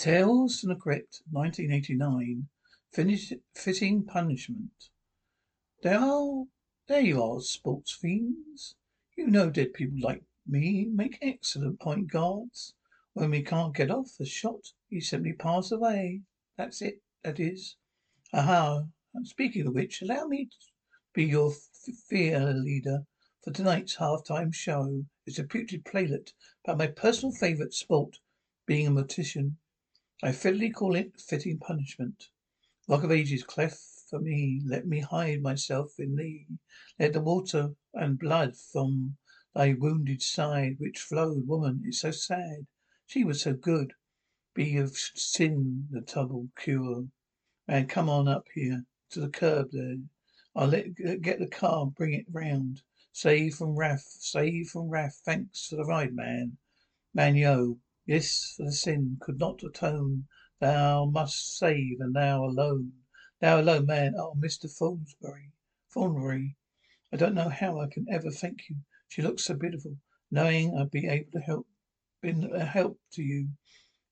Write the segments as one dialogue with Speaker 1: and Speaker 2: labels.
Speaker 1: Tales from the Crypt, 1989. Finish, fitting punishment. There are, there you are, sports fiends. You know dead people like me make excellent point guards. When we can't get off a shot, you simply pass away. That's it, that is. Aha. And speaking of which, allow me to be your f- fear leader for tonight's halftime show. It's a putrid playlet about my personal favourite sport, being a mortician. I fitly call it fitting punishment. Rock of ages, cleft for me, let me hide myself in thee. Let the water and blood from thy wounded side which flowed, woman, is so sad. She was so good. Be of sin the trouble cure. Man, come on up here to the curb there. I'll let get the car, bring it round. Save from wrath, save from wrath. Thanks for the ride, man. Man, yo. Yes, for the sin could not atone. Thou must save, and thou alone. Thou alone, man. Oh, Mr. Thornbury, Thornbury. I don't know how I can ever thank you. She looks so beautiful. Knowing I'd be able to help, been a help to you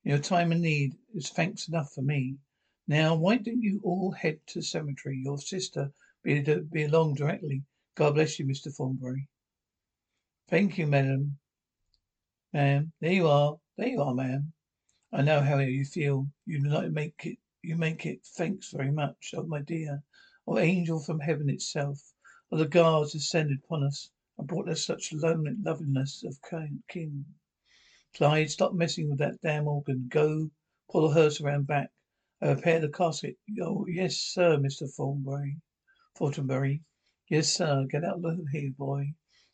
Speaker 1: in your time of need is thanks enough for me. Now, why don't you all head to the cemetery? Your sister be, uh, be along directly. God bless you, Mr. Thornbury. Thank you, madam. Ma'am, there you are. There you are, ma'am. I know how you feel. You make it. You make it. Thanks very much. Oh, my dear. Oh, angel from heaven itself. Oh, the guards descended upon us and brought us such lonely loveliness of kin. Clyde, stop messing with that damn organ. Go pull the hearse around back. I repair the casket. Oh, yes, sir, Mr. Thornbury. Fortenbury. Yes, sir. Get out of here, boy.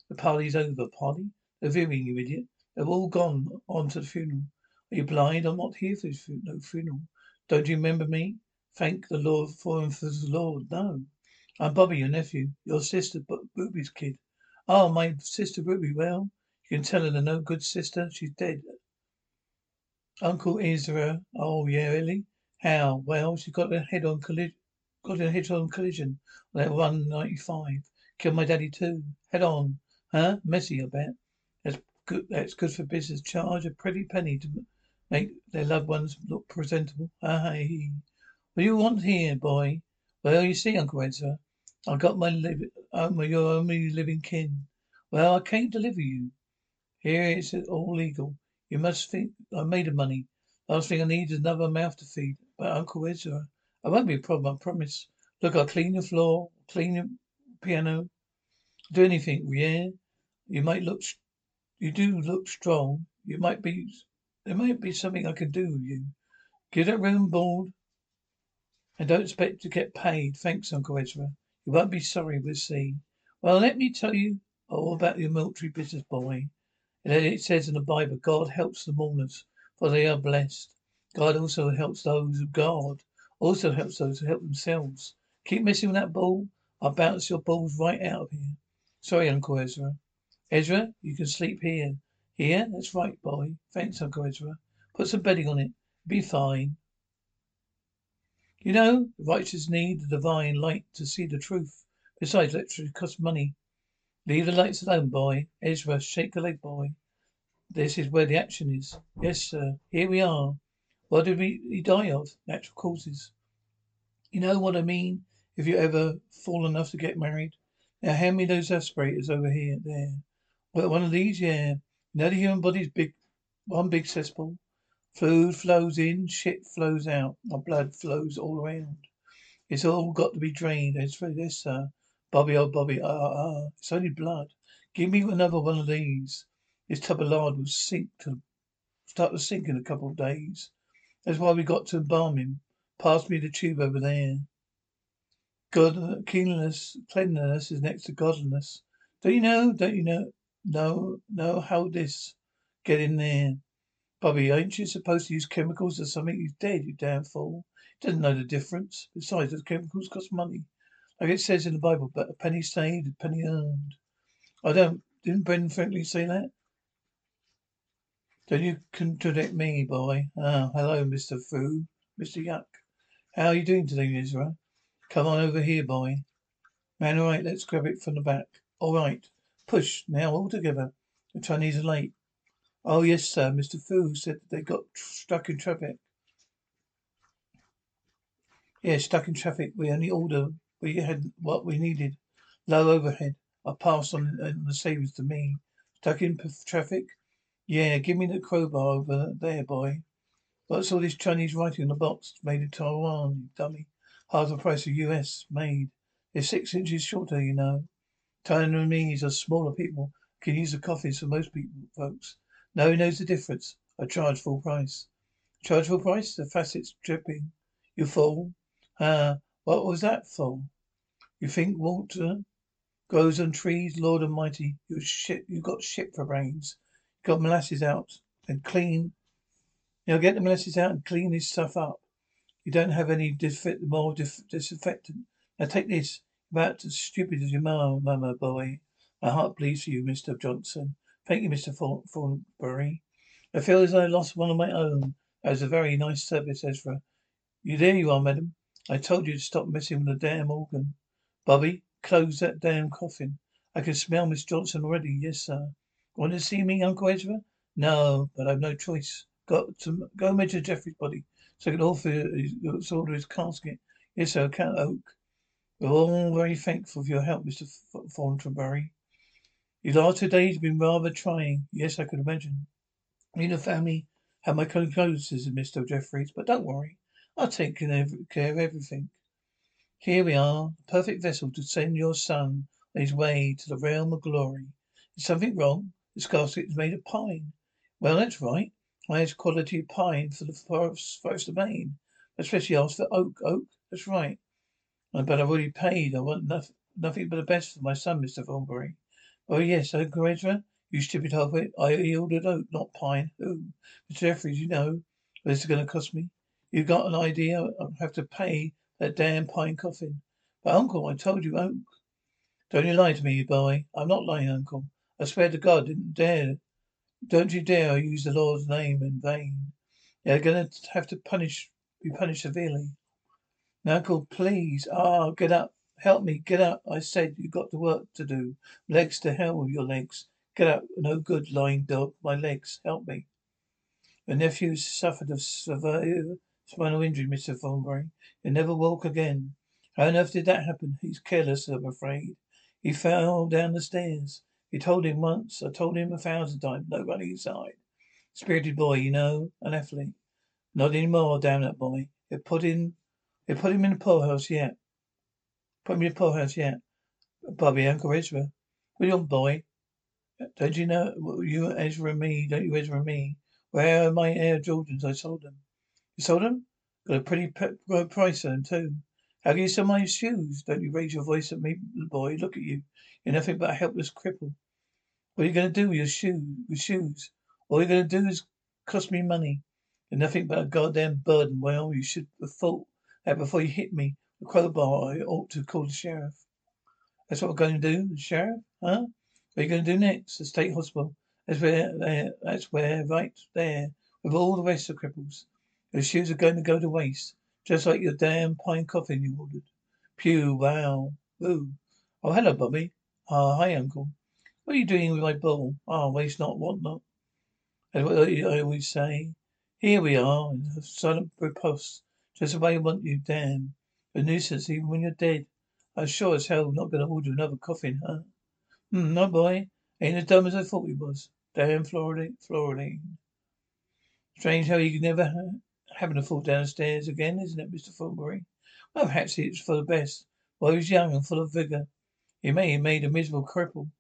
Speaker 1: The party's over. Party? The viewing, you idiot. They've all gone on to the funeral. Are you blind? I'm not here for no funeral. Don't you remember me? Thank the Lord for him for the Lord. No. I'm Bobby, your nephew. Your sister, Ruby's kid. Oh, my sister Ruby. Well, you can tell her the no good sister. She's dead. Uncle Ezra. Oh, yeah, really? How? Well, she got her head on collision. Got her head on collision on that 195. Killed my daddy too. Head on. Huh? Messy, I bet. Good. That's good for business. Charge a pretty penny to make their loved ones look presentable. Hey. What do you want here, boy? Well, you see, Uncle Ezra, I got my liv- um, your only living kin. Well, I came to deliver you. Here it's all legal. You must think I made of money. Last thing I need is another mouth to feed. But Uncle Ezra, I won't be a problem, I promise. Look, I'll clean your floor, clean your piano, do anything. Yeah, you might look, you do look strong. You might be, there might be something I can do you. Get that room board and don't expect to get paid. Thanks, Uncle Ezra. You won't be sorry, we'll see. Well, let me tell you all about your military business, boy. And It says in the Bible, God helps the mourners, for they are blessed. God also helps those who guard, also helps those who help themselves. Keep messing with that ball, I'll bounce your balls right out of here. Sorry, Uncle Ezra. Ezra, you can sleep here. Here? That's right, boy. Thanks, Uncle Ezra. Put some bedding on it. Be fine. You know, the righteous need the divine light to see the truth. Besides, electricity costs money. Leave the lights alone, boy. Ezra, shake a leg, boy. This is where the action is. Yes, sir. Here we are. What did we, he die of? Natural causes. You know what I mean? If you ever fall enough to get married. Now hand me those aspirators over here, there. Well, one of these, yeah. You know the human body's big, one big cesspool. Food flows in, shit flows out. Our blood flows all around. It's all got to be drained. It's for this, sir. Bobby, oh Bobby, ah, ah, ah. It's only blood. Give me another one of these. This tub of lard will sink to, start to sink in a couple of days. That's why we got to embalm him. Pass me the tube over there. God, cleanliness, cleanliness is next to godliness. Don't you know? Don't you know? Know, know how this get in there? Bobby, ain't you supposed to use chemicals or something? He's dead, you damn fool. He doesn't know the difference. Besides, those chemicals cost money. Like it says in the Bible, but a penny saved, a penny earned. I don't, didn't Ben Franklin say that? Don't you contradict me, boy. Ah, hello, Mr. Foo. Mr. Yuck. How are you doing today, Ezra? Come on over here, boy. Man, all right, let's grab it from the back. All right. Push, now, all together. The Chinese are late. Oh, yes, sir. Mr. Fu said that they got stuck in traffic. Yeah, stuck in traffic. We only order. We had what we needed. Low overhead. I passed on, on the savings to me. Stuck in traffic. Yeah, give me the crowbar over there, boy. What's all this Chinese writing on the box? Made in Taiwan, dummy. Half the price of US made. It's six inches shorter, you know. Taiwanese are smaller people. Can use the coffins for most people, folks. No one knows the difference. I charge full price. Charge full price? The facets dripping. You fool. Ah, what was that for? You think water grows on trees? Lord Almighty, you shit. You got shit for brains. You got molasses out and clean. Now get the molasses out and clean this stuff up. You don't have any disinfect, more dif- disinfectant. Now take this. About as stupid as your mama, mama boy. My heart bleeds for you, Mr. Johnson. Thank you, Mr. Thornbury. I feel as though I lost one of my own. That was a very nice service, Ezra. You there you are, madam. I told you to stop messing with the damn organ. Bobby, close that damn coffin. I can smell Miss Johnson already. Yes, sir. Want to see me, Uncle Ezra? No, but I've no choice. Got to go measure Jeffrey's body so I can offer his, order his casket. Yes, sir, Count Oak. We're all very thankful for your help, Mr. Thornbury. These last two days have been rather trying. Yes, I could imagine. Me and the family have my condolences, Mr. Jeffries, but don't worry. I'll take care of everything. Here we are, the perfect vessel to send your son on his way to the realm of glory. Is something wrong? This casket is made of pine. Well, that's right. Highest quality pine for the forest, forest of Maine. Especially asked for oak. Oak? That's right. But I've already paid. I want nothing, nothing but the best for my son, Mr. Thornbury. Oh, yes, oh, Uncle Ezra, you stupid halfwit. I ordered oak, not pine. Oh, Who? Mr. Jeffries, you know what this is going to cost me. You've got an idea. I'll have to pay that damn pine coffin. But, Uncle, I told you oak. Don't you lie to me, boy. I'm not lying, Uncle. I swear to God, didn't dare. Don't you dare use the Lord's name in vain. You're going to have to punish, be punished severely. Uncle, please. Ah, get up. Help me. Get up. I said you got the work to do. Legs to hell with your legs. Get up. No good, lying dog. My legs. Help me. Your nephew suffered a severe spinal injury, Mr. Thornbury. He'll never walk again. How on earth did that happen? He's careless, I'm afraid. He fell down the stairs. You told him once. I told him a thousand times. Nobody inside. Spirited boy, you know. An athlete. Not anymore, damn that boy. They put in they put him in the poorhouse yet. Put him in the poorhouse yet. Bobby, Uncle Ezra. What you boy? Don't you know you Ezra and me? Don't you Ezra and me? Where are my Air Jordans? I sold them. You sold them? Got a pretty pe- price on them too. How can you sell my shoes? Don't you raise your voice at me, boy. Look at you. You're nothing but a helpless cripple. What are you going to do with your shoes? With shoes? All you're going to do is cost me money. You're nothing but a goddamn burden. Well, you should have thought that before you hit me with a crowbar, I ought to call the sheriff. That's what we're going to do, the sheriff, huh? What are you going to do next? The state hospital. That's where, there, that's where, right there, with all the rest of the cripples. Your shoes are going to go to waste, just like your damn pine coffin you ordered. Pew, wow, ooh. Oh, hello, Bobby. Ah, hi, Uncle. What are you doing with my ball? Ah, waste not, want not. That's what I always say. Here we are, in a silent repose. Just the way I want you, damn. A nuisance even when you're dead. I'm sure as hell not gonna order another coffin, huh? Hmm, no boy. Ain't as dumb as I thought he was. Damn Floridine. Floridine. Strange how you never ha- happen to fall downstairs again, isn't it, Mr. Thornbury? Well, perhaps it's for the best. While he was young and full of vigour, he may have made a miserable cripple.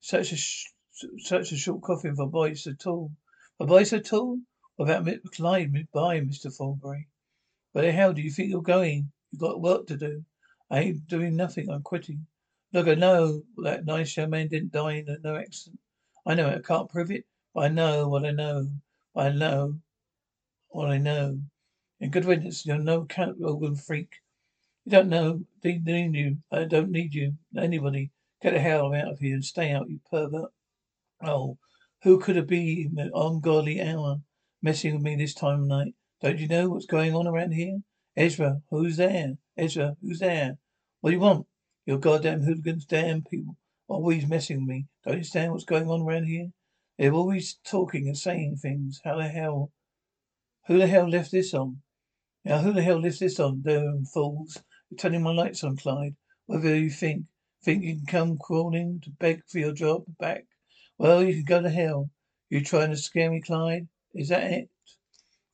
Speaker 1: Such a sh- such a short coffin for a boy so tall. A boy so tall? Without Clyde by, Mr. Thornbury. Where the hell do you think you're going? You've got work to do. I ain't doing nothing. I'm quitting. Look, I know that nice young man didn't die in no accident. I know it. I can't prove it, but I know what I know. I know what I know. In good riddance, you're no count organ freak. You don't know. They need you. I don't need you. Anybody. Get the hell out of here and stay out, you pervert. Oh, who could it be in the ungodly hour messing with me this time of night? Don't you know what's going on around here? Ezra, who's there? Ezra, who's there? What do you want? Your goddamn hooligans, damn people, always messing with me. Don't you understand what's going on around here? They're always talking and saying things. How the hell? Who the hell left this on? Now who the hell lives this on, them fools? You're turning my lights on, Clyde. Whatever you think. Think you can come crawling to beg for your job back? Well, you can go to hell. You trying to scare me, Clyde? Is that it?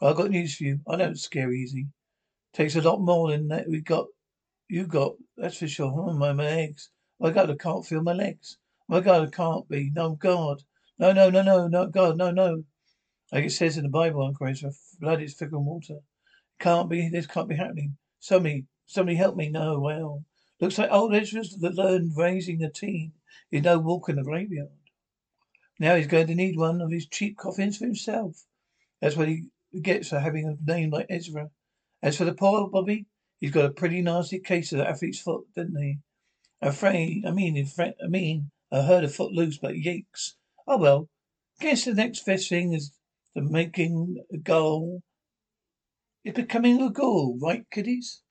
Speaker 1: Well, I got news for you. I don't scare easy. Takes a lot more than that we got. You got. That's for sure. Oh, my, my legs. My God, I can't feel my legs. My God, I can't be. No, God. No, no, no, no, no, God, no, no. Like it says in the Bible, Uncle Ezra, blood is thicker than water. Can't be. This can't be happening. Somebody, somebody help me. No, well. Looks like old Ezra's learned raising a team. He's no walk in the graveyard. Now he's going to need one of his cheap coffins for himself. That's what he gets for having a name like Ezra. As for the poor Bobby, he's got a pretty nasty case of the athlete's foot, didn't he? Afraid, I mean, I mean, I heard a foot loose, but yikes. Oh well, guess the next best thing is the making a goal. It's becoming a goal, right, kiddies?